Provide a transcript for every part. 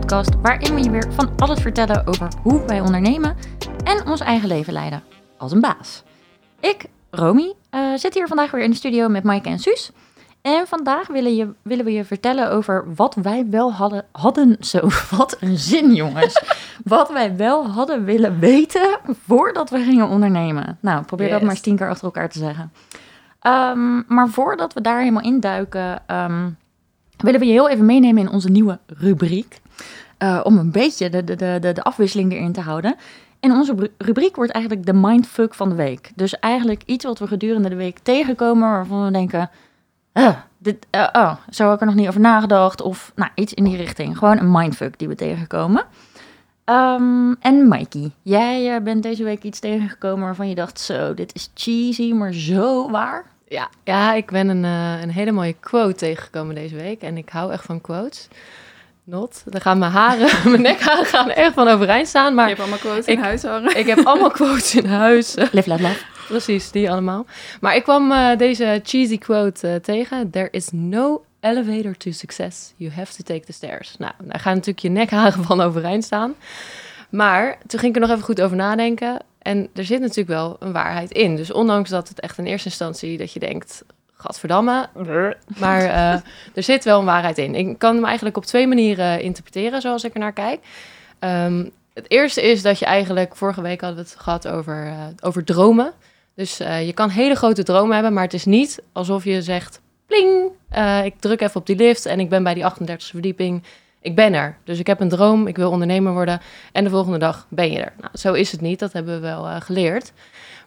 podcast waarin we je weer van alles vertellen over hoe wij ondernemen en ons eigen leven leiden als een baas. Ik, Romy, eh, zit hier vandaag weer in de studio met Maaike en Suus. En vandaag willen, je, willen we je vertellen over wat wij wel hadden, hadden, zo, wat een zin jongens, wat wij wel hadden willen weten voordat we gingen ondernemen. Nou, probeer dat maar eens tien keer achter elkaar te zeggen. Ehm, maar voordat we daar helemaal induiken, ehm willen we je heel even meenemen in onze nieuwe rubriek. Eh, om een beetje de, de, de, de, afwisseling erin te houden. En onze rubriek wordt eigenlijk de mindfuck van de week. Dus eigenlijk iets wat we gedurende de week tegenkomen waarvan we denken... "Ah, dit, eh, oh, zo heb ik er nog niet over nagedacht. Of nou, iets in die richting. Gewoon een mindfuck die we tegenkomen. Ehm, en Mikey, jij eh, bent deze week iets tegengekomen waarvan je dacht... Zo, dit is cheesy, maar zo waar. Ja, ja ik ben een, een hele mooie quote tegengekomen deze week. En ik hou echt van quotes. Not. Dan gaan mijn haren, mijn nekharen gaan echt van overeind staan. Je Maar hebt allemaal quotes ik- in huis hangen. ik heb allemaal quotes in huis. Live, laat, love. Precies, die allemaal. Maar ik kwam eh, deze cheesy quote eh, tegen. There is no elevator to success. You have to take the stairs. Nou, daar gaan natuurlijk je nekharen van overeind staan. Maar toen ging ik er nog even goed over nadenken. En er zit natuurlijk wel een waarheid in. Dus ondanks dat het echt in eerste instantie dat je denkt... Gadverdamme. brr. Maar eh, er zit wel een waarheid in. Ik kan hem eigenlijk op twee manieren interpreteren zoals ik er naar kijk. Ehm, het eerste is dat je eigenlijk... Vorige week hadden we het gehad over, eh, over dromen. Dus eh, je kan hele grote dromen hebben, maar het is niet alsof je zegt: pling, ik druk even op die lift en ik ben bij die 38e verdieping. Ik ben er. Dus ik heb een droom, ik wil ondernemer worden en de volgende dag ben je er. Nou, zo is het niet, dat hebben we wel geleerd.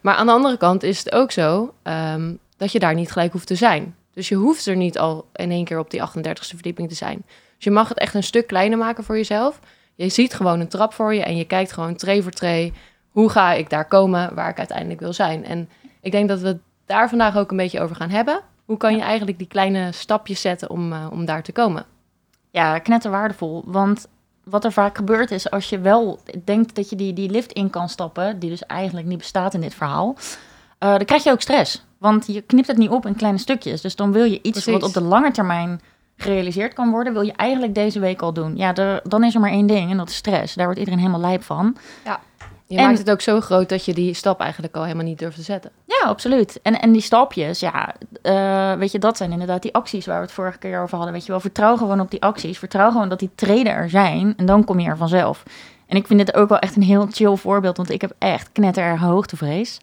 Maar aan de andere kant is het ook zo ehm, dat je daar niet gelijk hoeft te zijn. Dus je hoeft er niet al in één keer op die 38e verdieping te zijn. Dus je mag het echt een stuk kleiner maken voor jezelf. Je ziet gewoon een trap voor je en je kijkt gewoon tree voor tree hoe ga ik daar komen waar ik uiteindelijk wil zijn? En ik denk dat we het daar vandaag ook een beetje over gaan hebben. Hoe kan je eigenlijk die kleine stapjes zetten om, eh, om daar te komen? Ja, knetterwaardevol. Want wat er vaak gebeurt is, als je wel denkt dat je die, die lift in kan stappen, die dus eigenlijk niet bestaat in dit verhaal, eh, dan krijg je ook stress. Want je knipt het niet op in kleine stukjes. Dus dan wil je iets Precies. wat op de lange termijn gerealiseerd kan worden, wil je eigenlijk deze week al doen. Ja, er, dan is er maar één ding en dat is stress. Daar wordt iedereen helemaal lijp van. Je En- maakt het ook zo groot dat je die stap eigenlijk al helemaal niet durft te zetten. Ja, absoluut. En, en die stapjes, ja, eh, weet je, dat zijn inderdaad die acties waar we het vorige keer over hadden. Weet je wel, vertrouw gewoon op die acties. Vertrouw gewoon dat die treden er zijn en dan kom je er vanzelf. En ik vind dit ook wel echt een heel chill voorbeeld, want ik heb echt knettererge hoogtevrees.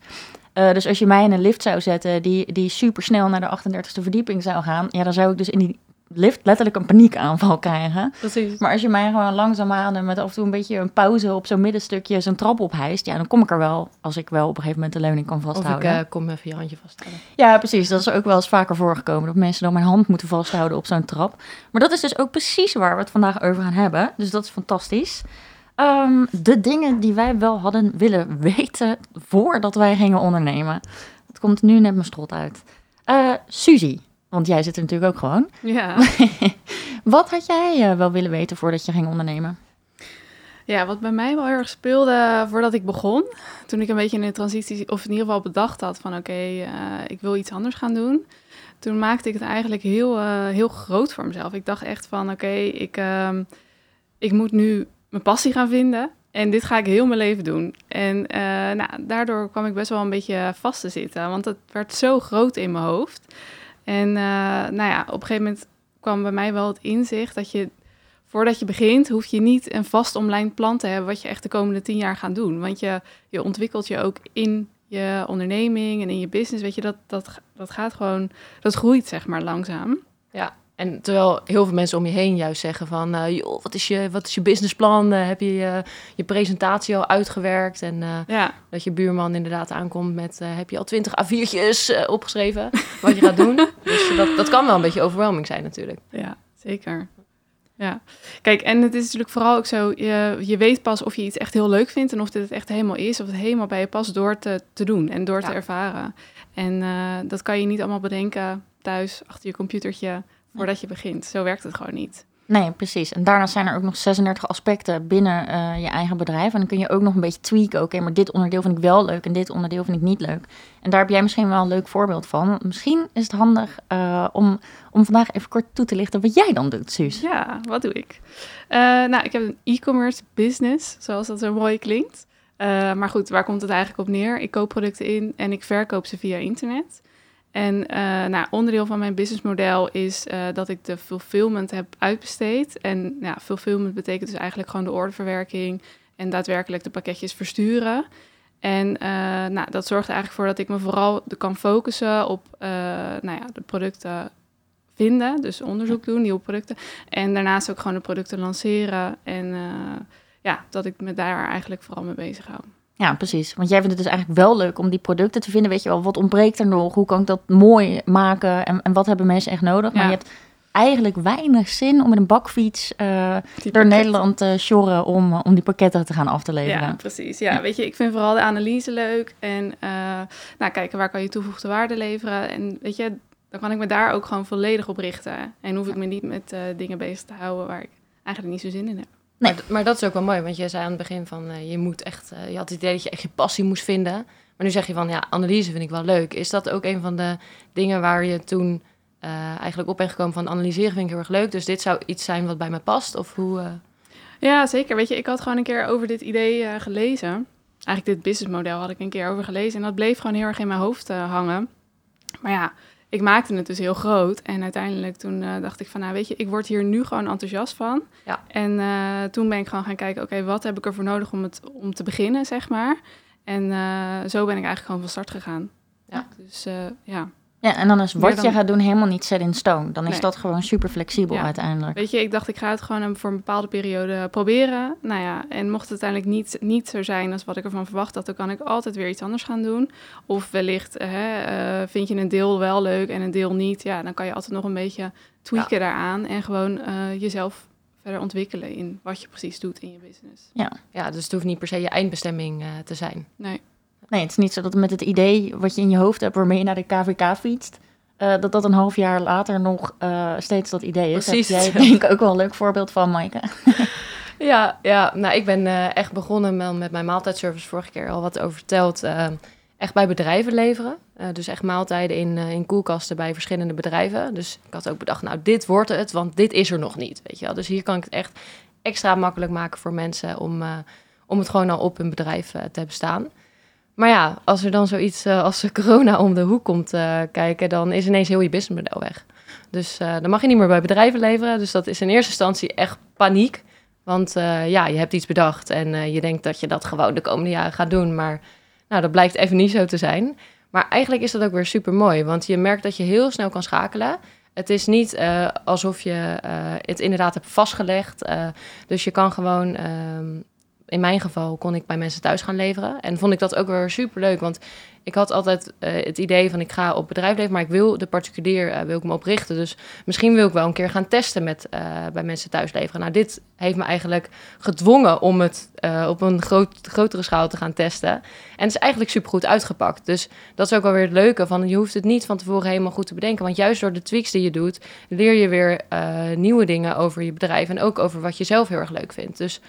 Eh, dus als je mij in een lift zou zetten die, die super snel naar de 38e verdieping zou gaan, ja, dan zou ik dus in die lift letterlijk een paniekaanval krijgen. Precies. Maar als je mij gewoon langzaamaan en met af en toe een beetje een pauze op zo'n middenstukje zo'n trap ophijst, ja, dan kom ik er wel als ik wel op een gegeven moment de leuning kan Of ik vasthouden. eh, kom even je handje vasthouden. Ja, precies. Dat is ook wel eens vaker voorgekomen. Dat mensen dan mijn hand moeten vasthouden op zo'n trap. Maar dat is dus ook precies waar we het vandaag over gaan hebben. Dus dat is fantastisch. Ehm, de dingen die wij wel hadden willen weten voordat wij gingen ondernemen. Het komt nu net mijn strot uit. Eh Suzy, want jij zit er natuurlijk ook gewoon. Ja. Wat had jij eh, wel willen weten voordat je ging ondernemen? ja, wat bij mij wel heel erg speelde voordat ik begon, toen ik een beetje in de transitie, of in ieder geval bedacht had van oké, eh, ik wil iets anders gaan doen. Toen maakte ik het eigenlijk heel, heel groot voor mezelf. Ik dacht echt van oké, ik, ehm, ik moet nu mijn passie gaan vinden. En dit ga ik heel mijn leven doen. En eh, nou, daardoor kwam ik best wel een beetje vast te zitten. Want het werd zo groot in mijn hoofd. En eh, nou ja, op een gegeven moment kwam bij mij wel het inzicht dat je voordat je begint, hoef je niet een vast omlijnd plan te hebben wat je echt de komende tien jaar gaat doen. Want je, je ontwikkelt je ook in je onderneming en in je business. Weet je, dat, dat, dat gaat gewoon, dat groeit zeg maar langzaam. En terwijl heel veel mensen om je heen juist zeggen van... eh, joh, wat is je, wat is je businessplan? Eh, heb je je, je presentatie al uitgewerkt? En eh, Ja, dat je buurman inderdaad aankomt met... heb je al twintig A4'tjes eh, opgeschreven wat je gaat doen? Dus dat, dat kan wel een beetje overwhelming zijn natuurlijk. ja, zeker. Ja, kijk, en het is natuurlijk vooral ook zo, je, je weet pas of je iets echt heel leuk vindt en of dit het echt helemaal is, of het helemaal bij je past door te, te doen en door te ervaren. En dat kan je niet allemaal bedenken thuis achter je computertje voordat je begint. Zo werkt het gewoon niet. Nee, precies. En daarnaast zijn er ook nog 36 aspecten binnen eh, je eigen bedrijf. En dan kun je ook nog een beetje tweaken. Oké, maar dit onderdeel vind ik wel leuk en dit onderdeel vind ik niet leuk. En daar heb jij misschien wel een leuk voorbeeld van. Misschien is het handig uh, om, om vandaag even kort toe te lichten wat jij dan doet, Suus. Ja, wat doe ik? Uh, nou, ik heb een e-commerce business, zoals dat zo mooi klinkt. maar goed, waar komt het eigenlijk op neer? Ik koop producten in en ik verkoop ze via internet. En uh, nou, onderdeel van mijn businessmodel is uh, dat ik de fulfillment heb uitbesteed. En ja, fulfillment betekent dus eigenlijk gewoon de orderverwerking en daadwerkelijk de pakketjes versturen. En uh, nou, dat zorgt er eigenlijk voor dat ik me vooral kan focussen op nou ja, de producten vinden. Dus onderzoek doen, nieuwe producten. En daarnaast ook gewoon de producten lanceren. En ja, dat ik me daar eigenlijk vooral mee bezig hou. Ja, precies. Want jij vindt het dus eigenlijk wel leuk om die producten te vinden. Weet je wel, wat ontbreekt er nog? Hoe kan ik dat mooi maken? En, en wat hebben mensen echt nodig? Maar je hebt eigenlijk weinig zin om met een bakfiets uh, door Nederland te uh, sjorren om, om die pakketten te gaan af te leveren. Ja, precies. Ja, weet je, ik vind vooral de analyse leuk. En uh, nou, kijken waar kan je toegevoegde waarde leveren. En weet je, dan kan ik me daar ook gewoon volledig op richten. En hoef ik me niet met dingen bezig te houden waar ik eigenlijk niet zo zin in heb. Nee. Maar, maar, dat is ook wel mooi, want je zei aan het begin van uh, je moet echt, uh, je had het idee dat je echt je passie moest vinden. Maar nu zeg je van ja, analyse vind ik wel leuk. Is dat ook een van de dingen waar je toen uh, eigenlijk op bent gekomen van analyseren vind ik heel erg leuk. Dus dit zou iets zijn wat bij me past? Of hoe? Ja, zeker. Weet je, ik had gewoon een keer over dit idee gelezen. Eigenlijk dit businessmodel had ik een keer over gelezen. En dat bleef gewoon heel erg in mijn hoofd hangen. Maar ja, ik maakte het dus heel groot. En uiteindelijk toen uh, dacht ik van, nou weet je, ik word hier nu gewoon enthousiast van. Ja. En uh, toen ben ik gewoon gaan kijken, oké, wat heb ik ervoor nodig om, het, om te beginnen, zeg maar. En uh, zo ben ik eigenlijk gewoon van start gegaan. Ja. Dus ja. Ja, en dan is wat dan... je gaat doen helemaal niet set in stone. Dan is nee. dat gewoon super flexibel ja. uiteindelijk. Weet je, ik dacht ik ga het gewoon voor een bepaalde periode proberen. Nou ja, en mocht het uiteindelijk niet, niet zo zijn als wat ik ervan verwacht had, dan kan ik altijd weer iets anders gaan doen. Of wellicht hè, uh, vind je een deel wel leuk en een deel niet. Ja, dan kan je altijd nog een beetje tweaken ja. daaraan en gewoon uh, jezelf verder ontwikkelen in wat je precies doet in je business. Ja, ja dus het hoeft niet per se je eindbestemming uh, te zijn. Nee. Nee, het is niet zo dat met het idee wat je in je hoofd hebt waarmee je naar de KVK fietst, uh, dat dat een half jaar later nog uh, steeds dat idee is. Precies. Heb jij denk ik ook wel een leuk voorbeeld van, Maaike. ja, ja, nou ik ben uh, echt begonnen met mijn maaltijdservice vorige keer al wat over verteld. echt bij bedrijven leveren. dus echt maaltijden in, in koelkasten bij verschillende bedrijven. Dus ik had ook bedacht, nou dit wordt het, want dit is er nog niet. Weet je wel? Dus hier kan ik het echt extra makkelijk maken voor mensen om, om het gewoon al op hun bedrijf te hebben staan. Maar ja, als er dan zoiets uh, als corona om de hoek komt uh, kijken, dan is ineens heel je businessmodel weg. Dus uh, dan mag je niet meer bij bedrijven leveren. Dus dat is in eerste instantie echt paniek. Want ja, je hebt iets bedacht en je denkt dat je dat gewoon de komende jaren gaat doen. Maar nou, dat blijkt even niet zo te zijn. Maar eigenlijk is dat ook weer super mooi, want je merkt dat je heel snel kan schakelen. Het is niet alsof je het inderdaad hebt vastgelegd. dus je kan gewoon ehm, in mijn geval kon ik bij mensen thuis gaan leveren. En vond ik dat ook weer super leuk. Want ik had altijd uh, het idee van ik ga op bedrijf leven, maar ik wil de particulier uh, wil ik me oprichten. Dus misschien wil ik wel een keer gaan testen met uh, bij mensen thuis leveren. Nou, dit heeft me eigenlijk gedwongen om het op een groot, grotere schaal te gaan testen. En het is eigenlijk super goed uitgepakt. Dus dat is ook wel weer het leuke van je hoeft het niet van tevoren helemaal goed te bedenken. Want juist door de tweaks die je doet, leer je weer nieuwe dingen over je bedrijf en ook over wat je zelf heel erg leuk vindt. Dus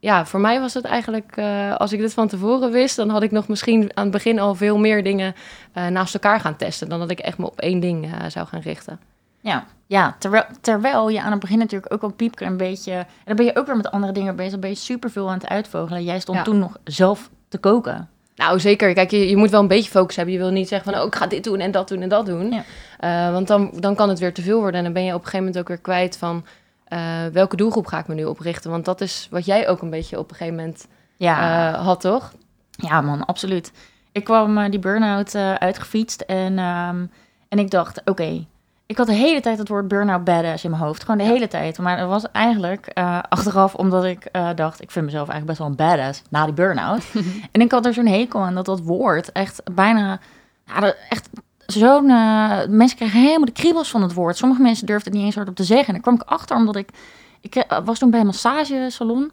ja, voor mij was het eigenlijk, uh, als ik dit van tevoren wist, dan had ik nog misschien aan het begin al veel meer dingen uh, naast elkaar gaan testen. Dan dat ik echt me op één ding uh, zou gaan richten. Ja, ja terwijl, terwijl je aan het begin natuurlijk ook al piepke een beetje. En dan ben je ook weer met andere dingen bezig. Dan ben je superveel aan het uitvogelen. Jij stond ja. toen nog zelf te koken. Nou, zeker. Kijk, je, je moet wel een beetje focus hebben. Je wil niet zeggen van, oh, ik ga dit doen en dat doen en dat doen. Ja. want dan, dan kan het weer te veel worden. En dan ben je op een gegeven moment ook weer kwijt van uh, welke doelgroep ga ik me nu oprichten? Want dat is wat jij ook een beetje op een gegeven moment ja. uh, had, toch? Ja, man, absoluut. Ik kwam uh, die burn-out uitgefietst en, um, en ik dacht, oké, okay, ik had de hele tijd het woord burn-out badass in mijn hoofd. Gewoon de hele tijd. Maar dat was eigenlijk achteraf omdat ik dacht, ik vind mezelf eigenlijk best wel een badass na die burn-out. en ik had er zo'n hekel aan dat dat woord echt bijna, ja, echt zo'n... Uh, mensen krijgen helemaal de kriebels van het woord. Sommige mensen durfden het niet eens hardop te zeggen. En daar kwam ik achter omdat ik... Ik eh, was toen bij een massagesalon.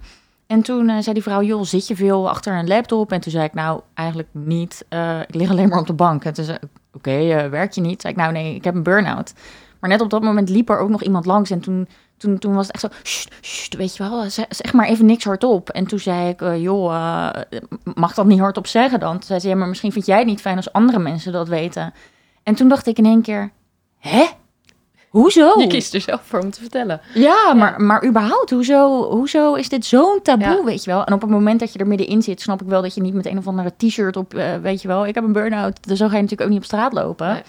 En toen uh, zei die vrouw, joh, zit je veel achter een laptop? En toen zei ik, nou, eigenlijk niet. Ik lig alleen maar op de bank. En toen zei oké, okay, uh, werk je niet? Zei ik, nou nee, ik heb een burn-out. Maar net op dat moment liep er ook nog iemand langs. En toen, toen, toen was het echt zo, "Sst, sst, weet je wel, zeg, maar even niks hardop. En toen zei ik, eh, joh, eh, mag dat niet hardop zeggen dan? Toen zei ze, ja, maar misschien vind jij het niet fijn als andere mensen dat weten. En toen dacht ik in één keer, hè? Hoezo? Je kiest er zelf voor om te vertellen. Ja, maar, maar überhaupt, hoezo, hoezo is dit zo'n taboe, Ja. weet je wel? En op het moment dat je er middenin zit, snap ik wel dat je niet met een of andere t-shirt op, eh, weet je wel, ik heb een burn-out. Dus zo ga je natuurlijk ook niet op straat lopen. Nee.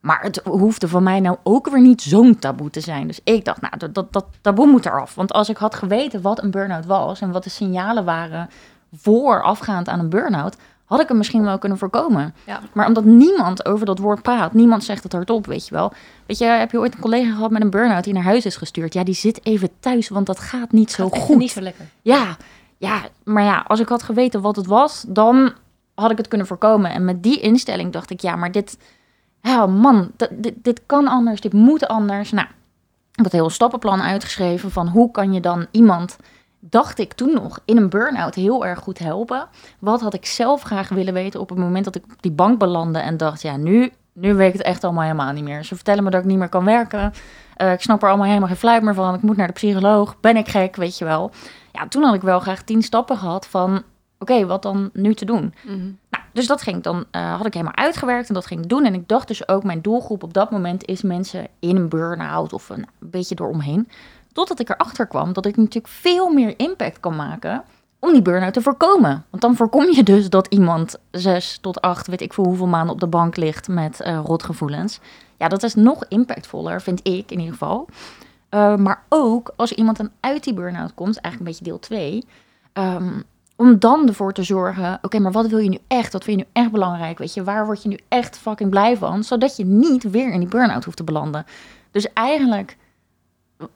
Maar het hoefde van mij nou ook weer niet zo'n taboe te zijn. Dus ik dacht, nou, dat, dat, dat taboe moet eraf. Want als ik had geweten wat een burn-out was en wat de signalen waren voorafgaand aan een burn-out, had ik hem misschien wel kunnen voorkomen. Ja. Maar omdat niemand over dat woord praat, niemand zegt het hardop, weet je wel. Weet je, heb je ooit een collega gehad met een burn-out die naar huis is gestuurd? Ja, die zit even thuis, want dat gaat niet zo Gaat goed. Niet zo lekker. Ja, ja, maar ja, als ik had geweten wat het was, dan had ik het kunnen voorkomen. En met die instelling dacht ik, ja, maar dit, ja, man, dit, dit kan anders, dit moet anders. Nou, ik had een heel stappenplan uitgeschreven van hoe kan je dan iemand, dacht ik toen nog, in een burn-out heel erg goed helpen. Wat had ik zelf graag willen weten op het moment dat ik op die bank belandde en dacht, ja, nu, nu weet ik het echt allemaal helemaal niet meer. Ze vertellen me dat ik niet meer kan werken. Eh, ik snap er allemaal helemaal geen fluit meer van. Ik moet naar de psycholoog. Ben ik gek, weet je wel. Ja, toen had ik wel graag tien stappen gehad van... Oké, wat dan nu te doen? Mhm. Nou, dus dat ging dan, eh, had ik helemaal uitgewerkt en dat ging ik doen. En ik dacht dus ook, mijn doelgroep op dat moment is mensen in een burn-out of een, een beetje eromheen. Totdat ik erachter kwam dat ik natuurlijk veel meer impact kan maken om die burn-out te voorkomen. Want dan voorkom je dus dat iemand zes tot acht, weet ik veel hoeveel maanden op de bank ligt met eh, rotgevoelens. Ja, dat is nog impactvoller, vind ik in ieder geval. Uh, maar ook als iemand dan uit die burn-out komt, eigenlijk een beetje deel 2, um, om dan ervoor te zorgen, oké, maar wat wil je nu echt? Wat vind je nu echt belangrijk? Weet je, waar word je nu echt fucking blij van? Zodat je niet weer in die burn-out hoeft te belanden. Dus eigenlijk,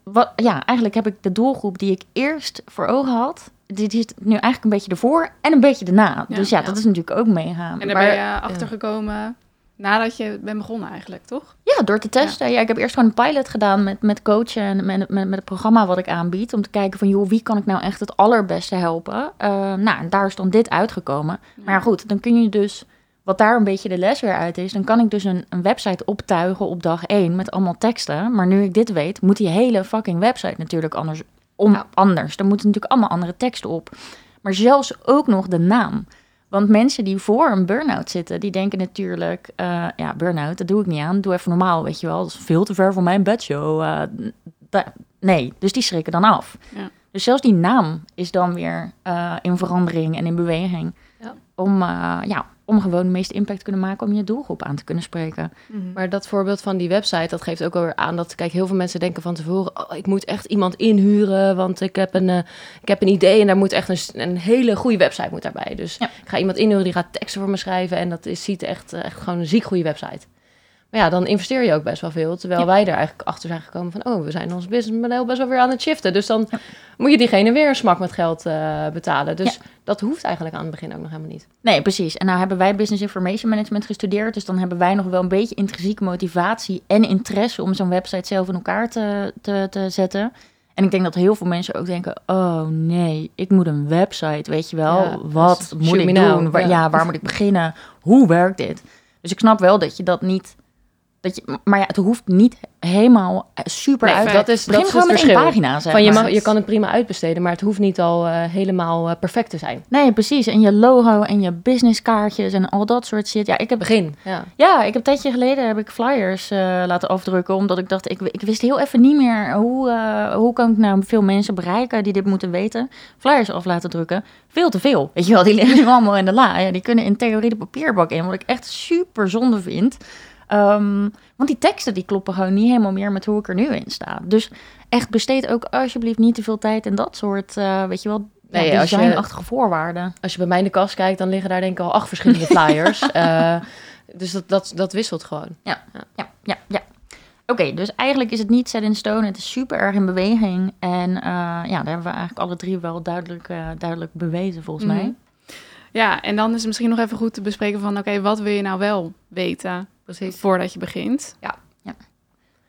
wat, ja, eigenlijk heb ik de doelgroep die ik eerst voor ogen had, die is nu eigenlijk een beetje ervoor en een beetje erna. Ja, dus ja, ja, dat is natuurlijk ook meegaan. En daar maar, ben je achtergekomen nadat je bent begonnen eigenlijk, toch? Ja, door te testen. Ja. ja. ik heb eerst gewoon een pilot gedaan met, met coachen en met, met, met het programma wat ik aanbied. Om te kijken van, joh, wie kan ik nou echt het allerbeste helpen? Uh, nou, en daar is dan dit uitgekomen. Ja. Maar goed, dan kun je dus, wat daar een beetje de les weer uit is, dan kan ik dus een, een website optuigen op dag één met allemaal teksten. Maar nu ik dit weet, moet die hele fucking website natuurlijk anders om anders. Er moeten natuurlijk allemaal andere teksten op. Maar zelfs ook nog de naam. Want mensen die voor een burn-out zitten, die denken natuurlijk... Uh, ja, burn-out, dat doe ik niet aan. Doe even normaal, weet je wel. Dat is veel te ver voor mijn bedshow. Uh, nee, dus die schrikken dan af. Ja. Dus zelfs die naam is dan weer uh, in verandering en in beweging. Ja. Om, ja, om gewoon de meeste impact te kunnen maken om je doelgroep aan te kunnen spreken. Mm-hmm. Maar dat voorbeeld van die website, dat geeft ook alweer aan dat, kijk, heel veel mensen denken van tevoren, oh, ik moet echt iemand inhuren, want ik heb een, uh, ik heb een idee en daar moet echt een, een hele goede website moet daarbij. Dus ja. ik ga iemand inhuren die gaat teksten voor me schrijven en dat is, ziet echt, echt gewoon een ziek goede website. Maar ja, dan investeer je ook best wel veel. Terwijl ja. wij er eigenlijk achter zijn gekomen van... oh, we zijn ons businessmodel best wel weer aan het shiften. Dus dan ja. moet je diegene weer een smak met geld uh, betalen. Dus ja. dat hoeft eigenlijk aan het begin ook nog helemaal niet. Nee, precies. En nou hebben wij Business Information Management gestudeerd. Dus dan hebben wij nog wel een beetje intrinsieke motivatie en interesse... om zo'n website zelf in elkaar te, te, te zetten. En ik denk dat heel veel mensen ook denken... oh nee, ik moet een website, weet je wel. Wat moet ik doen? Waar, ja, waar moet ik beginnen? Hoe werkt dit? Dus ik snap wel dat je dat niet... Dat je, maar ja, het hoeft niet helemaal super nee, uit. Dat is, Begin dat gewoon is met verschil. één pagina. Zeg Van je, mag, je kan het prima uitbesteden, maar het hoeft niet al uh, helemaal uh, perfect te zijn. Nee, precies. En je logo en je businesskaartjes en al dat soort shit. Ja, ik heb begin. Ja, ja ik heb een tijdje geleden heb ik flyers uh, laten afdrukken, omdat ik dacht, ik, ik wist heel even niet meer hoe, hoe kan ik nou veel mensen bereiken die dit moeten weten. Flyers af laten drukken, veel te veel. Weet je wel, die liggen nu allemaal in de la. Ja, die kunnen in theorie de papierbak in, wat ik echt super zonde vind. Um, want die teksten die kloppen gewoon niet helemaal meer met hoe ik er nu in sta. Dus echt besteed ook alsjeblieft niet te veel tijd in dat soort, uh, weet je wel, nee, ja, designachtige voorwaarden. Als je bij mij in de kast kijkt, dan liggen daar denk ik al acht verschillende flyers. uh, dus dat, dat, dat wisselt gewoon. Ja, ja, ja, ja. ja. Oké, okay, dus eigenlijk is het niet set in stone. Het is super erg in beweging. En uh, ja, daar hebben we eigenlijk alle drie wel duidelijk, duidelijk bewezen volgens mm-hmm. mij. Ja, en dan is het misschien nog even goed te bespreken van... oké, okay, wat wil je nou wel weten Precies. voordat je begint? Ja. ja.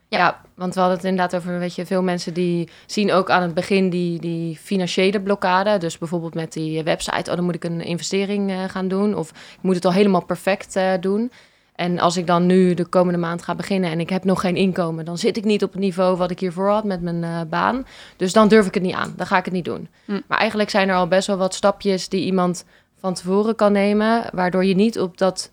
Ja. ja, want we hadden het inderdaad over, weet je, veel mensen die zien ook aan het begin die, die financiële blokkade. Dus bijvoorbeeld met die website, oh, dan moet ik een investering uh, gaan doen. Of ik moet het al helemaal perfect uh, doen. En als ik dan nu de komende maand ga beginnen en ik heb nog geen inkomen, dan zit ik niet op het niveau wat ik hiervoor had met mijn eh, baan. Dus dan durf ik het niet aan. Dan ga ik het niet doen. Hm. Maar eigenlijk zijn er al best wel wat stapjes die iemand van tevoren kan nemen, waardoor je niet op dat,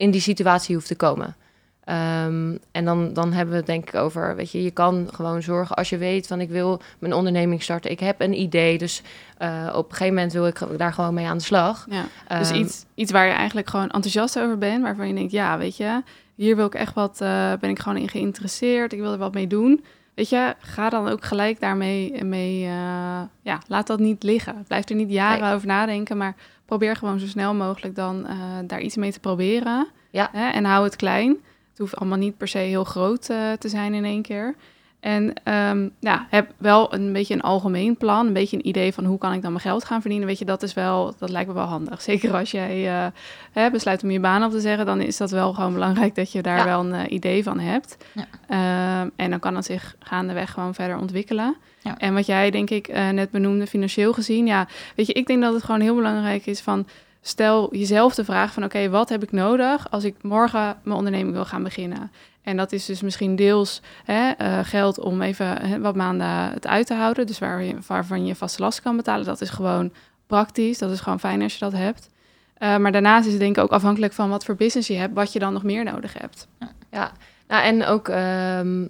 in die situatie hoeft te komen. Ehm, en dan, dan hebben we het denk ik over, weet je, je kan gewoon zorgen als je weet van ik wil mijn onderneming starten. Ik heb een idee, dus eh, op een gegeven moment wil ik daar gewoon mee aan de slag. Ja. Dus Ehm, iets, iets waar je eigenlijk gewoon enthousiast over bent, waarvan je denkt, ja, weet je, hier wil ik echt wat, eh, ben ik gewoon in geïnteresseerd, ik wil er wat mee doen. Weet je, ga dan ook gelijk daarmee, mee, eh, ja, laat dat niet liggen. Blijf er niet jaren Nee. over nadenken, maar probeer gewoon zo snel mogelijk dan eh, daar iets mee te proberen. Ja. Hè? En hou het klein. Het hoeft allemaal niet per se heel groot eh, te zijn in één keer. En ehm, ja, heb wel een beetje een algemeen plan, een beetje een idee van hoe kan ik dan mijn geld gaan verdienen. Weet je, dat is wel, dat lijkt me wel handig. Zeker als jij eh, hè, besluit om je baan op te zeggen, dan is dat wel gewoon belangrijk dat je daar Ja. wel een eh, idee van hebt. Ja. Ehm, en dan kan het zich gaandeweg gewoon verder ontwikkelen. Ja. En wat jij denk ik eh, net benoemde, financieel gezien, ja, weet je, ik denk dat het gewoon heel belangrijk is van stel jezelf de vraag van oké, wat heb ik nodig als ik morgen mijn onderneming wil gaan beginnen? En dat is dus misschien deels hè, eh, geld om even hè, wat maanden het uit te houden. Dus waar je, waarvan je vaste last kan betalen. Dat is gewoon praktisch. Dat is gewoon fijn als je dat hebt. Eh, maar daarnaast is het denk ik ook afhankelijk van wat voor business je hebt, wat je dan nog meer nodig hebt. Ja, nou, en ook ehm,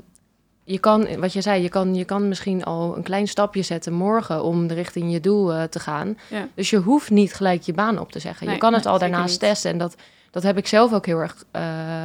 je kan, wat je zei, je kan, je kan misschien al een klein stapje zetten morgen om de richting je doel eh, te gaan. Ja. Dus je hoeft niet gelijk je baan op te zeggen. Nee, je kan het al daarnaast testen. En dat, dat heb ik zelf ook heel erg eh,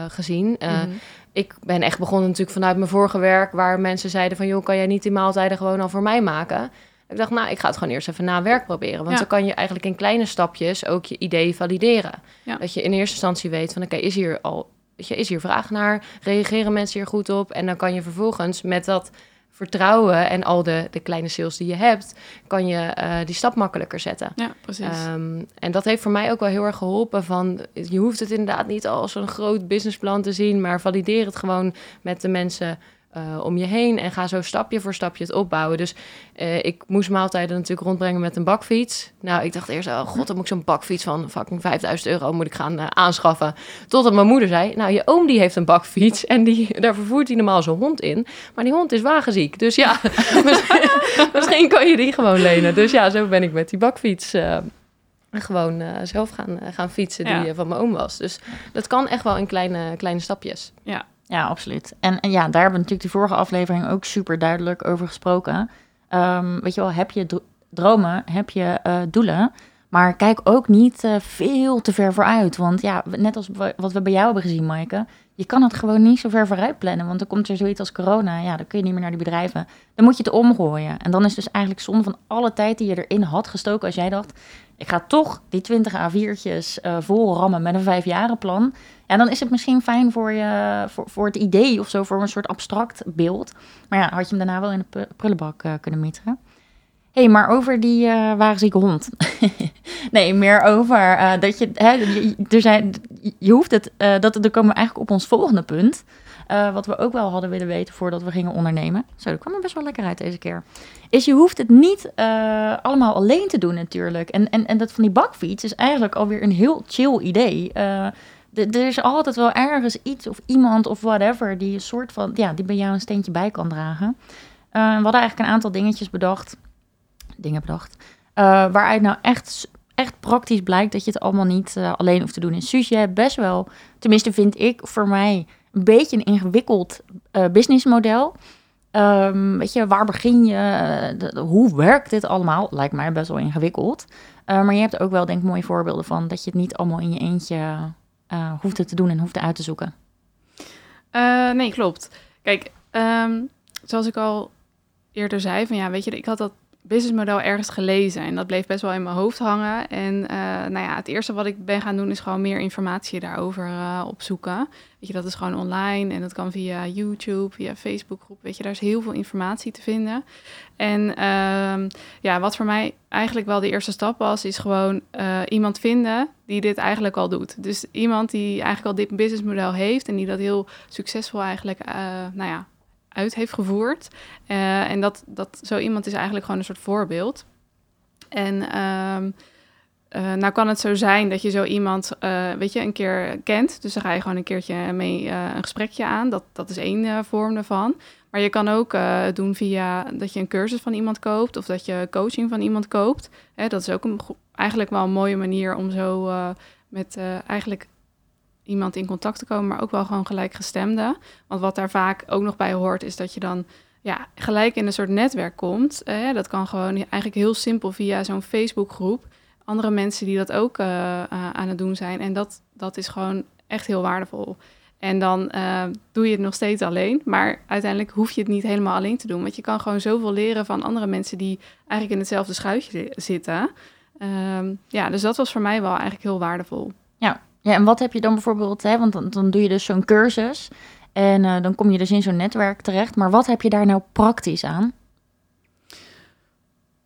gezien. Eh, Mhm. Ik ben echt begonnen natuurlijk vanuit mijn vorige werk, waar mensen zeiden van, joh, kan jij niet die maaltijden gewoon al voor mij maken? Ik dacht, nou, ik ga het gewoon eerst even na werk proberen. Want Ja. dan kan je eigenlijk in kleine stapjes ook je idee valideren. Ja. Dat je in eerste instantie weet van, oké, is hier al, is hier vraag naar? Reageren mensen hier goed op? En dan kan je vervolgens met dat vertrouwen en al de, de kleine sales die je hebt, kan je eh, die stap makkelijker zetten. Ja, precies. Ehm, en dat heeft voor mij ook wel heel erg geholpen. Van, je hoeft het inderdaad niet als een groot businessplan te zien, maar valideer het gewoon met de mensen eh, om je heen en ga zo stapje voor stapje het opbouwen. Dus eh, ik moest maaltijden natuurlijk rondbrengen met een bakfiets. Nou, ik dacht eerst, oh god, dan moet ik zo'n bakfiets van fucking 5000 euro moet ik gaan eh, aanschaffen. Totdat mijn moeder zei, nou, je oom die heeft een bakfiets en die, daar vervoert hij normaal zijn hond in. Maar die hond is wagenziek, dus ja, misschien, misschien kan je die gewoon lenen. Dus ja, zo ben ik met die bakfiets... gewoon zelf gaan, gaan fietsen die van mijn oom was. Dus dat kan echt wel in kleine, kleine stapjes. Ja, absoluut. En, en ja, daar hebben we natuurlijk die vorige aflevering ook super duidelijk over gesproken. Ehm, weet je wel, heb je dro- dromen, heb je eh, doelen, maar kijk ook niet eh, veel te ver vooruit. Want ja, net als wa- wat we bij jou hebben gezien, Maaike, je kan het gewoon niet zo ver vooruit plannen. Want dan komt er zoiets als corona, ja, dan kun je niet meer naar die bedrijven. Dan moet je het omgooien. En dan is dus eigenlijk zonde van alle tijd die je erin had gestoken als jij dacht, ik ga toch die 20 A4'tjes eh vol rammen met een vijfjarenplan. Ja, dan is het misschien fijn voor, je, voor, voor het idee of zo, voor een soort abstract beeld. Maar ja, had je hem daarna wel in de prullenbak eh, kunnen mieteren. Hé, hey, maar over die eh wagenzieke hond. nee, meer over eh, dat je, hè, er zijn, je hoeft het, eh, dat, dan komen we eigenlijk op ons volgende punt. Eh, wat we ook wel hadden willen weten voordat we gingen ondernemen. Zo, dat kwam er best wel lekker uit deze keer. Is je hoeft het niet allemaal alleen te doen natuurlijk. En, en, en dat van die bakfiets is eigenlijk alweer een heel chill idee. D- er is altijd wel ergens iets of iemand of whatever die een soort van, ja, die bij jou een steentje bij kan dragen. Eh, we hadden eigenlijk een aantal dingetjes bedacht, dingen bedacht, eh, waaruit nou echt, echt praktisch blijkt dat je het allemaal niet eh, alleen hoeft te doen. En Suus, je hebt best wel, tenminste vind ik voor mij, een beetje een ingewikkeld businessmodel. Ehm, weet je, waar begin je? Hoe werkt dit allemaal? Lijkt mij best wel ingewikkeld. Maar je hebt ook wel, denk ik, mooie voorbeelden van dat je het niet allemaal in je eentje eh hoeft het te doen en hoeft uit te zoeken. Eh, nee, klopt. Kijk, ehm, zoals ik al eerder zei, van ja, weet je, ik had dat businessmodel ergens gelezen en dat bleef best wel in mijn hoofd hangen. En eh, nou ja, het eerste wat ik ben gaan doen is gewoon meer informatie daarover eh, opzoeken. Weet je, dat is gewoon online en dat kan via YouTube, via Facebookgroep. Weet je, daar is heel veel informatie te vinden. En ehm, ja, wat voor mij eigenlijk wel de eerste stap was, is gewoon eh, iemand vinden die dit eigenlijk al doet. Dus iemand die eigenlijk al dit businessmodel heeft en die dat heel succesvol eigenlijk, nou ja, uit heeft gevoerd. Eh, en dat, dat zo iemand is eigenlijk gewoon een soort voorbeeld. En ehm, eh, nou kan het zo zijn dat je zo iemand, eh, weet je, een keer kent. Dus dan ga je gewoon een keertje mee een gesprekje aan. Dat, dat is één vorm ervan. Maar je kan ook doen via dat je een cursus van iemand koopt of dat je coaching van iemand koopt. Hè, dat is ook een, eigenlijk wel een mooie manier om zo met eigenlijk iemand in contact te komen, maar ook wel gewoon gelijkgestemde. Want wat daar vaak ook nog bij hoort, is dat je dan ja, gelijk in een soort netwerk komt. Dat kan gewoon eigenlijk heel simpel via zo'n Facebookgroep. Andere mensen die dat ook eh, eh, aan het doen zijn. En dat, dat is gewoon echt heel waardevol. En dan eh, doe je het nog steeds alleen. Maar uiteindelijk hoef je het niet helemaal alleen te doen. Want je kan gewoon zoveel leren van andere mensen die eigenlijk in hetzelfde schuitje zi- zitten. Ehm, ja, dus dat was voor mij wel eigenlijk heel waardevol. Ja, en wat heb je dan bijvoorbeeld, hè, want dan, dan doe je dus zo'n cursus en eh, dan kom je dus in zo'n netwerk terecht. Maar wat heb je daar nou praktisch aan?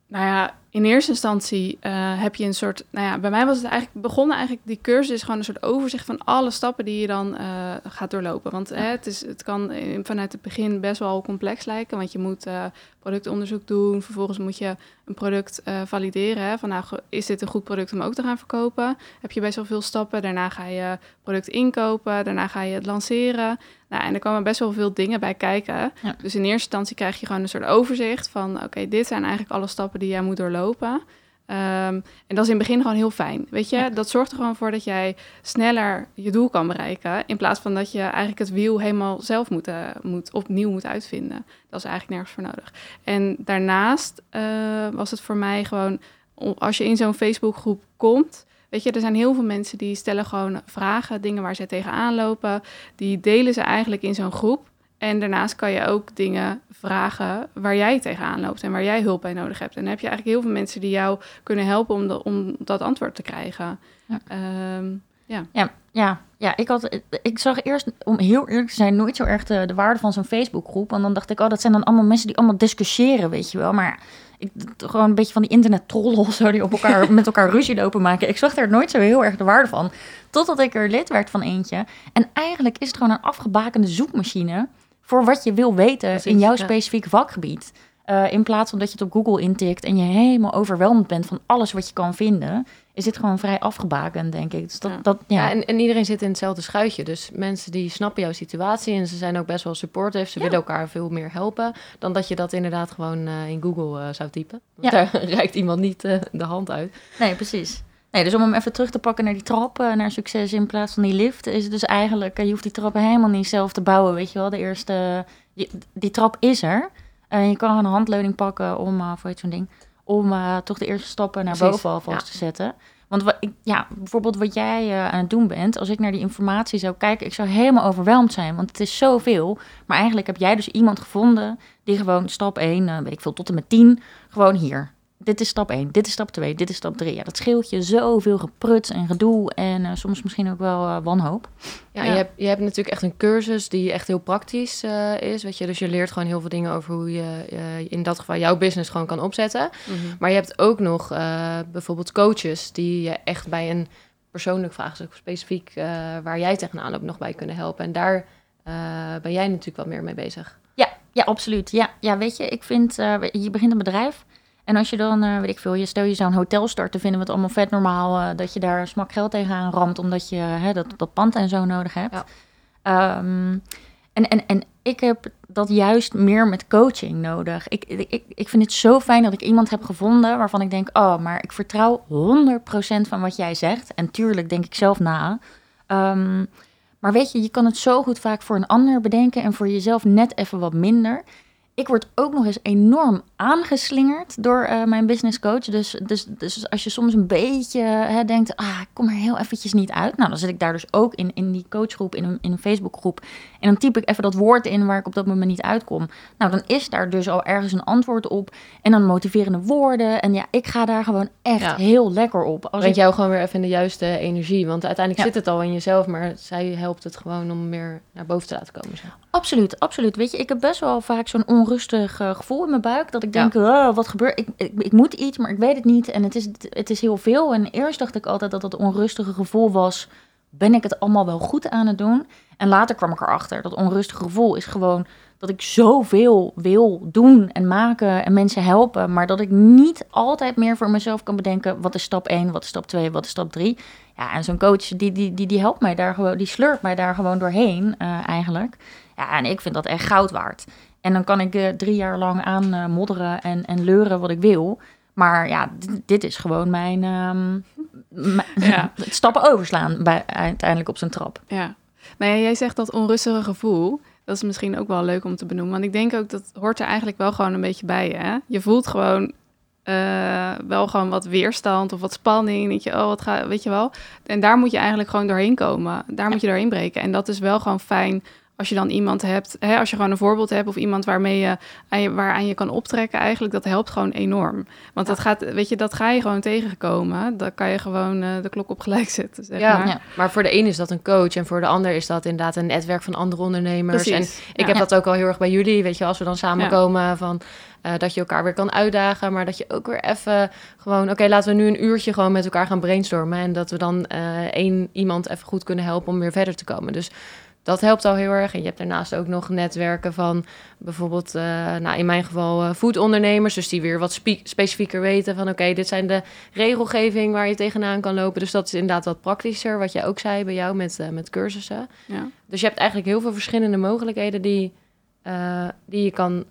Nou ja, in eerste instantie eh, heb je een soort. Nou ja, bij mij was het eigenlijk begonnen eigenlijk die cursus is gewoon een soort overzicht van alle stappen die je dan eh, gaat doorlopen. Want hè, het, is, het kan in- vanuit het begin best wel complex lijken, want je moet eh, productonderzoek doen, vervolgens moet je een product valideren. Hè, van nou, is dit een goed product om ook te gaan verkopen? Heb je best wel veel stappen. Daarna ga je product inkopen, daarna ga je het lanceren. Nou, en er komen best wel veel dingen bij kijken. Ja. Dus in eerste instantie krijg je gewoon een soort overzicht van... oké, dit zijn eigenlijk alle stappen die jij moet doorlopen. Ehm, en dat is in het begin gewoon heel fijn. Weet je, Ja. dat zorgt er gewoon voor dat jij sneller je doel kan bereiken... in plaats van dat je eigenlijk het wiel helemaal zelf moet, eh, moet, opnieuw moet uitvinden. Dat is eigenlijk nergens voor nodig. En daarnaast eh, was het voor mij gewoon... als je in zo'n Facebookgroep komt... Weet je, er zijn heel veel mensen die stellen gewoon vragen, dingen waar zij tegenaan lopen. Die delen ze eigenlijk in zo'n groep. En daarnaast kan je ook dingen vragen waar jij tegenaan loopt en waar jij hulp bij nodig hebt. En dan heb je eigenlijk heel veel mensen die jou kunnen helpen om, de, om dat antwoord te krijgen. Ja. Ehm, Ja, ja, ja ik, had, ik zag eerst, om heel eerlijk te zijn, nooit zo erg de, de waarde van zo'n Facebookgroep. Want dan dacht ik, oh, dat zijn dan allemaal mensen die allemaal discussiëren, weet je wel. Maar ik, gewoon een beetje van die internet trollen of zo, die op elkaar, met elkaar ruzie lopen maken. Ik zag er nooit zo heel erg de waarde van. Totdat ik er lid werd van eentje. En eigenlijk is het gewoon een afgebakende zoekmachine voor wat je wil weten Precies, in jouw ja. specifieke vakgebied. Eh, in plaats van dat je het op Google intikt en je helemaal overweldigd bent van alles wat je kan vinden, is dit gewoon vrij afgebakend, denk ik. Dus dat, Ja. dat, ja. Ja, en, en iedereen zit in hetzelfde schuitje. Dus mensen die snappen jouw situatie en ze zijn ook best wel supportive. Ze willen elkaar veel meer helpen dan dat je dat inderdaad gewoon eh, in Google eh, zou typen. Ja. Daar reikt iemand niet de hand uit. Nee, precies. Nee, dus om hem even terug te pakken naar die trap, eh, naar succes in plaats van die lift, is het dus eigenlijk, eh, je hoeft die trap helemaal niet zelf te bouwen, weet je wel. De eerste, die trap is er. En je kan een handleuning pakken om, uh, voor zo'n ding, om eh, toch de eerste stappen naar Precies, boven alvast ja. te zetten. Want wat, ik, ja, bijvoorbeeld wat jij eh, aan het doen bent, als ik naar die informatie zou kijken, ik zou helemaal overweldigd zijn, want het is zoveel. Maar eigenlijk heb jij dus iemand gevonden die gewoon stap 1, weet ik veel, tot en met 10, gewoon hier. Dit is stap 1, dit is stap 2, dit is stap 3. Ja, dat scheelt je zoveel gepruts en gedoe en eh, soms misschien ook wel eh, wanhoop. Ja, Ja. Je, hebt, je hebt natuurlijk echt een cursus die echt heel praktisch eh, is. Weet je? Dus je leert gewoon heel veel dingen over hoe je in dat geval jouw business gewoon kan opzetten. Maar je hebt ook nog bijvoorbeeld coaches die je echt bij een persoonlijk vraagstuk specifiek eh, waar jij tegenaan loopt nog bij kunnen helpen. En daar ben jij natuurlijk wat meer mee bezig. Ja, ja, absoluut. Ja, ja weet je, ik vind, je begint een bedrijf. En als je dan, eh, weet ik veel, je stel je zou een hotel starten, vinden we het allemaal vet normaal eh, dat je daar smak geld tegenaan ramt, omdat je hè, dat, dat pand en zo nodig hebt. Ja. Ehm, en, en, en ik heb dat juist meer met coaching nodig. Ik, ik, ik vind het zo fijn dat ik iemand heb gevonden waarvan ik denk, oh, maar ik vertrouw 100% van wat jij zegt. En tuurlijk denk ik zelf na. Ehm, maar weet je, je kan het zo goed vaak voor een ander bedenken en voor jezelf net even wat minder. Ik word ook nog eens enorm aangeslingerd door eh, mijn business coach. Dus, dus, dus als je soms een beetje hè, denkt, ah, ik kom er heel eventjes niet uit. Nou, dan zit ik daar dus ook in, in die coachgroep, in een, in een Facebookgroep. En dan typ ik even dat woord in waar ik op dat moment niet uitkom. Nou, dan is daar dus al ergens een antwoord op. En dan motiverende woorden. En ja, ik ga daar gewoon echt Ja. heel lekker op. Als Brengt ik, jou gewoon weer even in de juiste energie. Want uiteindelijk Ja. zit het al in jezelf, maar zij helpt het gewoon om meer naar boven te laten komen. Zo. Absoluut, absoluut. Weet je, ik heb best wel vaak zo'n onrustig eh, gevoel in mijn buik. Dat ik denk, oh, wat gebeurt? Ik, ik, ik moet iets, maar ik weet het niet. En het is, het is heel veel. En eerst dacht ik altijd dat dat onrustige gevoel was... ben ik het allemaal wel goed aan het doen? En later kwam ik erachter. Dat onrustige gevoel is gewoon dat ik zoveel wil doen en maken en mensen helpen, maar dat ik niet altijd meer voor mezelf kan bedenken wat is stap 1, wat is stap 2, wat is stap 3. Ja, en zo'n coach die, die, die, die helpt mij daar gewoon, die slurpt mij daar gewoon doorheen uh, eigenlijk. Ja, en ik vind dat echt goud waard. En dan kan ik uh, drie jaar lang aan uh, modderen en, en leuren wat ik wil. Maar ja, dit, is gewoon mijn, um, ja. stappen overslaan bij, uiteindelijk op zijn trap. Ja. Nou ja, jij zegt dat onrustige gevoel. Dat is misschien ook wel leuk om te benoemen. Want ik denk ook dat hoort er eigenlijk wel gewoon een beetje bij. Hè? Je voelt gewoon uh, wel gewoon wat weerstand of wat spanning. Weet je, oh, wat gaat, weet je wel. En daar moet je eigenlijk gewoon doorheen komen. Daar moet je doorheen breken. En dat is wel gewoon fijn als je dan iemand hebt, hè, als je gewoon een voorbeeld hebt of iemand waarmee je, aan je waaraan je kan optrekken, eigenlijk, dat helpt gewoon enorm. Want dat gaat, weet je, dat ga je gewoon tegenkomen. Dan kan je gewoon uh, de klok op gelijk zetten. Zeg ja, maar. ja, maar voor de een is dat een coach en voor de ander is dat inderdaad een netwerk van andere ondernemers. Precies. En ik heb dat ook al heel erg bij jullie, weet je, als we dan samenkomen van. Uh, dat je elkaar weer kan uitdagen, maar dat je ook weer even gewoon, oké, laten we nu een uurtje gewoon met elkaar gaan brainstormen. En dat we dan uh, één iemand even goed kunnen helpen om weer verder te komen. Dus dat helpt al heel erg. En je hebt daarnaast ook nog netwerken van bijvoorbeeld, uh, nou in mijn geval, uh, foodondernemers. Dus die weer wat spe specifieker weten van oké, okay, dit zijn de regelgeving waar je tegenaan kan lopen. Dus dat is inderdaad wat praktischer, wat jij ook zei bij jou met, uh, met cursussen. Ja. Dus je hebt eigenlijk heel veel verschillende mogelijkheden die, die je kan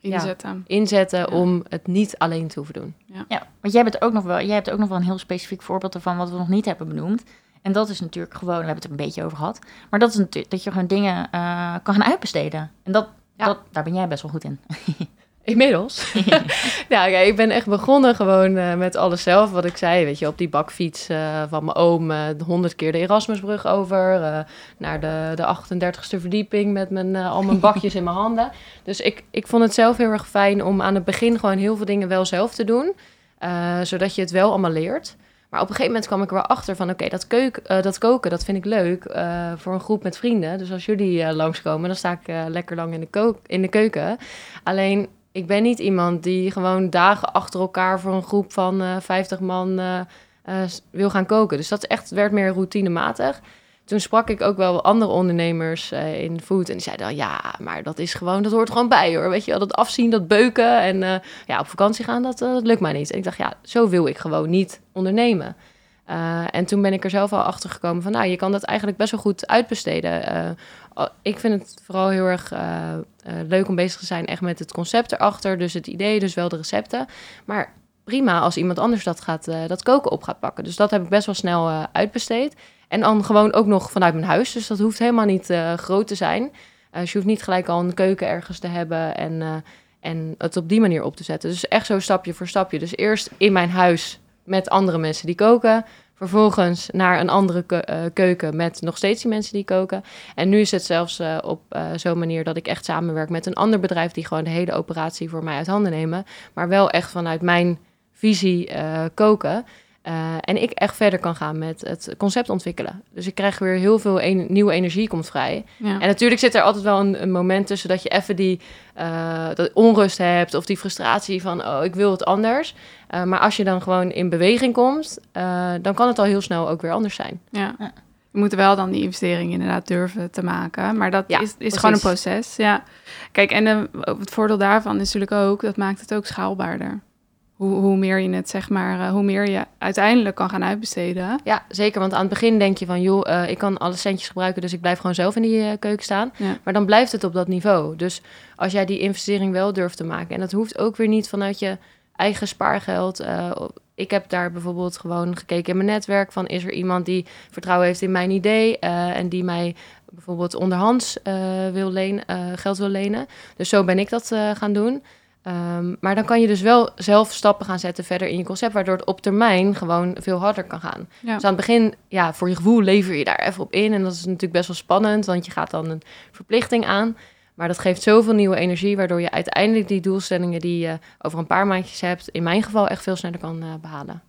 inzetten, ja, inzetten ja. om het niet alleen te hoeven doen. Ja. ja, want jij, bent ook nog wel, jij hebt ook nog wel een heel specifiek voorbeeld ervan wat we nog niet hebben benoemd. En dat is natuurlijk gewoon, we hebben het er een beetje over gehad. Maar dat is natuurlijk dat je gewoon dingen uh, kan gaan uitbesteden. En dat, ja. dat, daar ben jij best wel goed in. Inmiddels. ja, ja, ik ben echt begonnen gewoon uh, met alles zelf. Wat ik zei, weet je, op die bakfiets uh, van mijn oom honderd keer de Erasmusbrug over. naar de, de 38ste verdieping met mijn, al mijn bakjes in mijn handen. Dus ik, ik vond het zelf heel erg fijn om aan het begin gewoon heel veel dingen wel zelf te doen. zodat je het wel allemaal leert. Maar op een gegeven moment kwam ik er wel achter van... oké, dat, uh, dat koken, dat vind ik leuk uh, voor een groep met vrienden. Dus als jullie uh, langskomen, dan sta ik lekker lang in de, in de keuken. Alleen, ik ben niet iemand die gewoon dagen achter elkaar... voor een groep van 50 man wil gaan koken. Dus dat echt, werd meer routinematig toen sprak ik ook wel andere ondernemers uh, in food. En die zeiden dan, ja, maar dat is gewoon, dat hoort gewoon bij hoor. Weet je wel, dat afzien, dat beuken en uh, ja, op vakantie gaan, dat, uh, dat lukt mij niet. En ik dacht, ja, zo wil ik gewoon niet ondernemen. en toen ben ik er zelf al achter gekomen van, nou, je kan dat eigenlijk best wel goed uitbesteden. ik vind het vooral heel erg leuk om bezig te zijn echt met het concept erachter. Dus het idee, dus wel de recepten. Maar prima als iemand anders dat, gaat, dat koken op gaat pakken. Dus dat heb ik best wel snel uitbesteed. En dan gewoon ook nog vanuit mijn huis. Dus dat hoeft helemaal niet uh, groot te zijn. Uh, dus je hoeft niet gelijk al een keuken ergens te hebben en, uh, en het op die manier op te zetten. Dus echt zo stapje voor stapje. Dus eerst in mijn huis met andere mensen die koken. Vervolgens naar een andere ke keuken met nog steeds die mensen die koken. En nu is het zelfs op zo'n manier dat ik echt samenwerk met een ander bedrijf... die gewoon de hele operatie voor mij uit handen nemen. Maar wel echt vanuit mijn visie koken... Uh, en ik echt verder kan gaan met het concept ontwikkelen. Dus ik krijg weer heel veel en nieuwe energie komt vrij. Ja. En natuurlijk zit er altijd wel een, een moment tussen dat je even die uh, dat onrust hebt of die frustratie van oh ik wil het anders. Uh, maar als je dan gewoon in beweging komt, dan kan het al heel snel ook weer anders zijn. Ja. ja. We moeten wel dan die investering inderdaad durven te maken. Maar dat ja, is, is gewoon een proces. Ja. Kijk, en het voordeel daarvan is natuurlijk ook, dat maakt het ook schaalbaarder hoe, hoe meer je het, zeg maar, uh, hoe meer je uiteindelijk kan gaan uitbesteden. Ja, zeker. Want aan het begin denk je van, joh, uh, ik kan alle centjes gebruiken, dus ik blijf gewoon zelf in die uh, keuken staan. Ja. Maar dan blijft het op dat niveau. Dus als jij die investering wel durft te maken, en dat hoeft ook weer niet vanuit je eigen spaargeld. ik heb daar bijvoorbeeld gewoon gekeken in mijn netwerk van, is er iemand die vertrouwen heeft in mijn idee en die mij bijvoorbeeld onderhands wil lenen, geld wil lenen. Dus zo ben ik dat gaan doen. Um, maar dan kan je dus wel zelf stappen gaan zetten verder in je concept, waardoor het op termijn gewoon veel harder kan gaan. Ja. Dus aan het begin, ja, voor je gevoel lever je daar even op in. En dat is natuurlijk best wel spannend, want je gaat dan een verplichting aan. Maar dat geeft zoveel nieuwe energie, waardoor je uiteindelijk die doelstellingen die je over een paar maandjes hebt, in mijn geval echt veel sneller kan uh, behalen.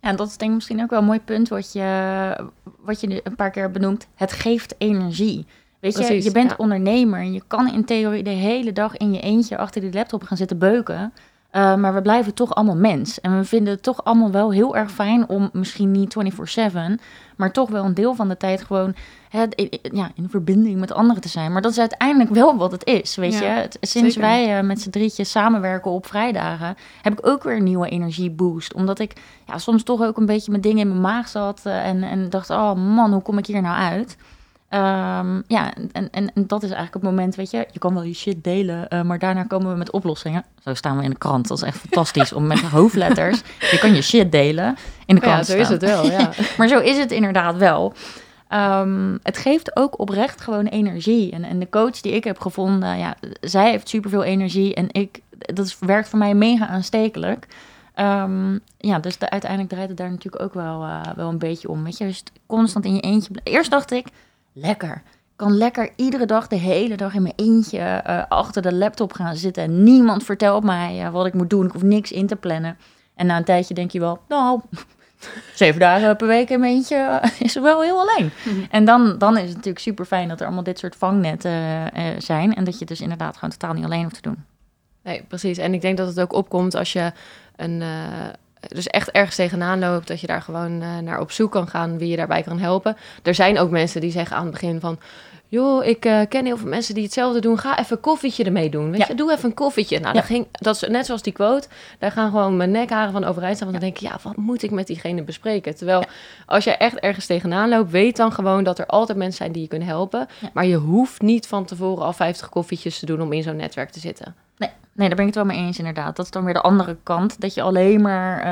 Ja, en dat is denk ik misschien ook wel een mooi punt wat je, wat je nu een paar keer benoemt. Het geeft energie. Weet Precies, je, je bent ja. ondernemer en je kan in theorie de hele dag in je eentje achter die laptop gaan zitten beuken. Uh, maar we blijven toch allemaal mens. En we vinden het toch allemaal wel heel erg fijn om misschien niet 24-7, maar toch wel een deel van de tijd gewoon hè, ja, in verbinding met anderen te zijn. Maar dat is uiteindelijk wel wat het is, weet Ja, je. Het- sinds zeker. wij eh, met z'n drietjes samenwerken op vrijdagen, heb ik ook weer een nieuwe energieboost. Omdat ik ja, soms toch ook een beetje met dingen in mijn maag zat eh, en, en dacht, oh man, hoe kom ik hier nou uit? Ehm, ja, en, en, en dat is eigenlijk het moment, weet je, je kan wel je shit delen, eh, maar daarna komen we met oplossingen. Zo staan we in de krant. Dat is echt fantastisch om met hoofdletters, je kan je shit delen in de krant Ja, zo is het wel, ja. Maar zo is het inderdaad wel. Ehm, het geeft ook oprecht gewoon energie. En, en de coach die ik heb gevonden, ja, zij heeft superveel energie. En ik, dat is, werkt voor mij mega aanstekelijk. Ehm, ja, dus de, uiteindelijk draait het daar natuurlijk ook wel, eh, wel een beetje om. Weet je, dus constant in je eentje. Eerst dacht ik, lekker. Ik kan lekker iedere dag, de hele dag in mijn eentje eh, achter de laptop gaan zitten. En niemand vertelt mij eh, wat ik moet doen. Ik hoef niks in te plannen. En na een tijdje denk je wel, nou, zeven dagen per week in mijn eentje eh, is wel heel alleen. En dan, dan is het natuurlijk super fijn dat er allemaal dit soort vangnetten zijn. En dat je dus inderdaad gewoon totaal niet alleen hoeft te doen. Nee, precies. En ik denk dat het ook opkomt als je een, dus echt ergens tegenaan loopt, dat je daar gewoon eh, naar op zoek kan gaan wie je daarbij kan helpen. Er zijn ook mensen die zeggen aan het begin van, joh, ik eh, ken heel veel mensen die hetzelfde doen. Ga even een koffietje ermee doen. Weet Ja. je, doe even een koffietje. Nou, Ja. dat, ging, dat is net zoals die quote. Daar gaan gewoon mijn nekharen van overeind staan. Want dan denk ik, ja, wat moet ik met diegene bespreken? Terwijl als je echt ergens tegenaan loopt, weet dan gewoon dat er altijd mensen zijn die je kunnen helpen. Maar je hoeft niet van tevoren al 50 koffietjes te doen om in zo'n netwerk te zitten. Nee, daar ben ik het wel mee eens inderdaad. Dat is dan weer de andere kant. Dat je alleen maar...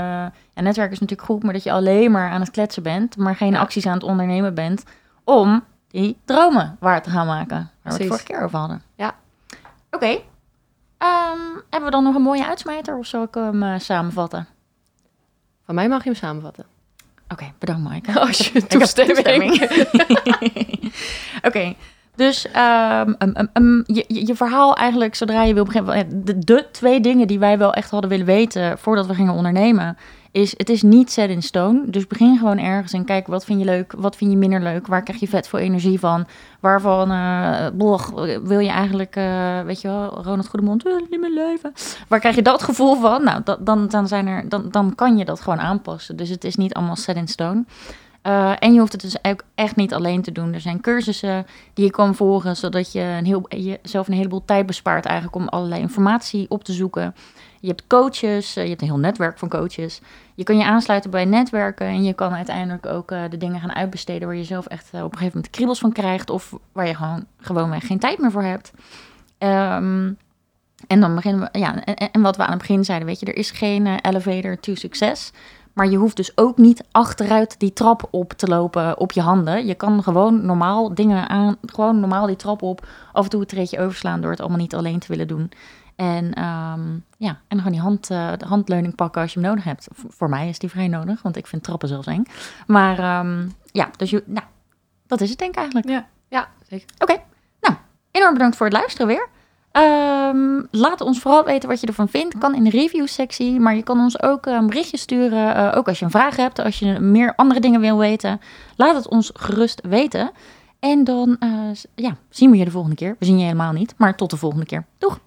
ja, netwerk is natuurlijk goed, maar dat je alleen maar aan het kletsen bent. Maar geen acties aan het ondernemen bent om die dromen waar te gaan maken. Waar we het vorige keer over hadden. Ja. Oké. Ehm, hebben we dan nog een mooie uitsmijter of zal ik hem eh, samenvatten? Van mij mag je hem samenvatten. Oké, bedankt Maaike. Als je toestemming. Oké, dus ehm, um, um, je, je verhaal eigenlijk, zodra je wil beginnen... eh, De, twee dingen die wij wel echt hadden willen weten voordat we gingen ondernemen... is het is niet set in stone. Dus begin gewoon ergens en kijk wat vind je leuk, wat vind je minder leuk... waar krijg je vet veel energie van... waarvan eh, blog, wil je eigenlijk, eh, weet je wel, Ronald Goedemond... wil niet meer leven. Waar krijg je dat gevoel van? Nou, dan, dan, zijn er, dan, dan kan je dat gewoon aanpassen. Dus het is niet allemaal set in stone. Uh, en je hoeft het dus ook echt niet alleen te doen. Er zijn cursussen die je kan volgen, zodat je een heel, jezelf een heleboel tijd bespaart eigenlijk om allerlei informatie op te zoeken. Je hebt coaches, uh, je hebt een heel netwerk van coaches. Je kan je aansluiten bij netwerken en je kan uiteindelijk ook uh, de dingen gaan uitbesteden waar je zelf echt op een gegeven moment kriebels van krijgt of waar je gewoon gewoonweg geen tijd meer voor hebt. Um, en dan beginnen we, ja, en, en, wat we aan het begin zeiden, weet je, er is geen elevator to succes. Maar je hoeft dus ook niet achteruit die trap op te lopen op je handen. Je kan gewoon normaal dingen aan, gewoon normaal die trap op, af en toe een treedje overslaan door het allemaal niet alleen te willen doen. En um, ja, en gewoon die hand, uh, de handleuning pakken als je hem nodig hebt. Voor mij is die vrij nodig, want ik vind trappen zelfs eng. Maar um, ja, dus je, nou, dat is het denk ik eigenlijk. Ja, ja zeker. Oké, okay. nou, enorm bedankt voor het luisteren weer. Um, laat ons vooral weten wat je ervan vindt. Kan in de review-sectie, maar je kan ons ook een berichtje sturen. Uh, ook als je een vraag hebt, als je meer andere dingen wil weten. Laat het ons gerust weten. En dan uh, ja, zien we je de volgende keer. We zien je helemaal niet, maar tot de volgende keer. Doeg!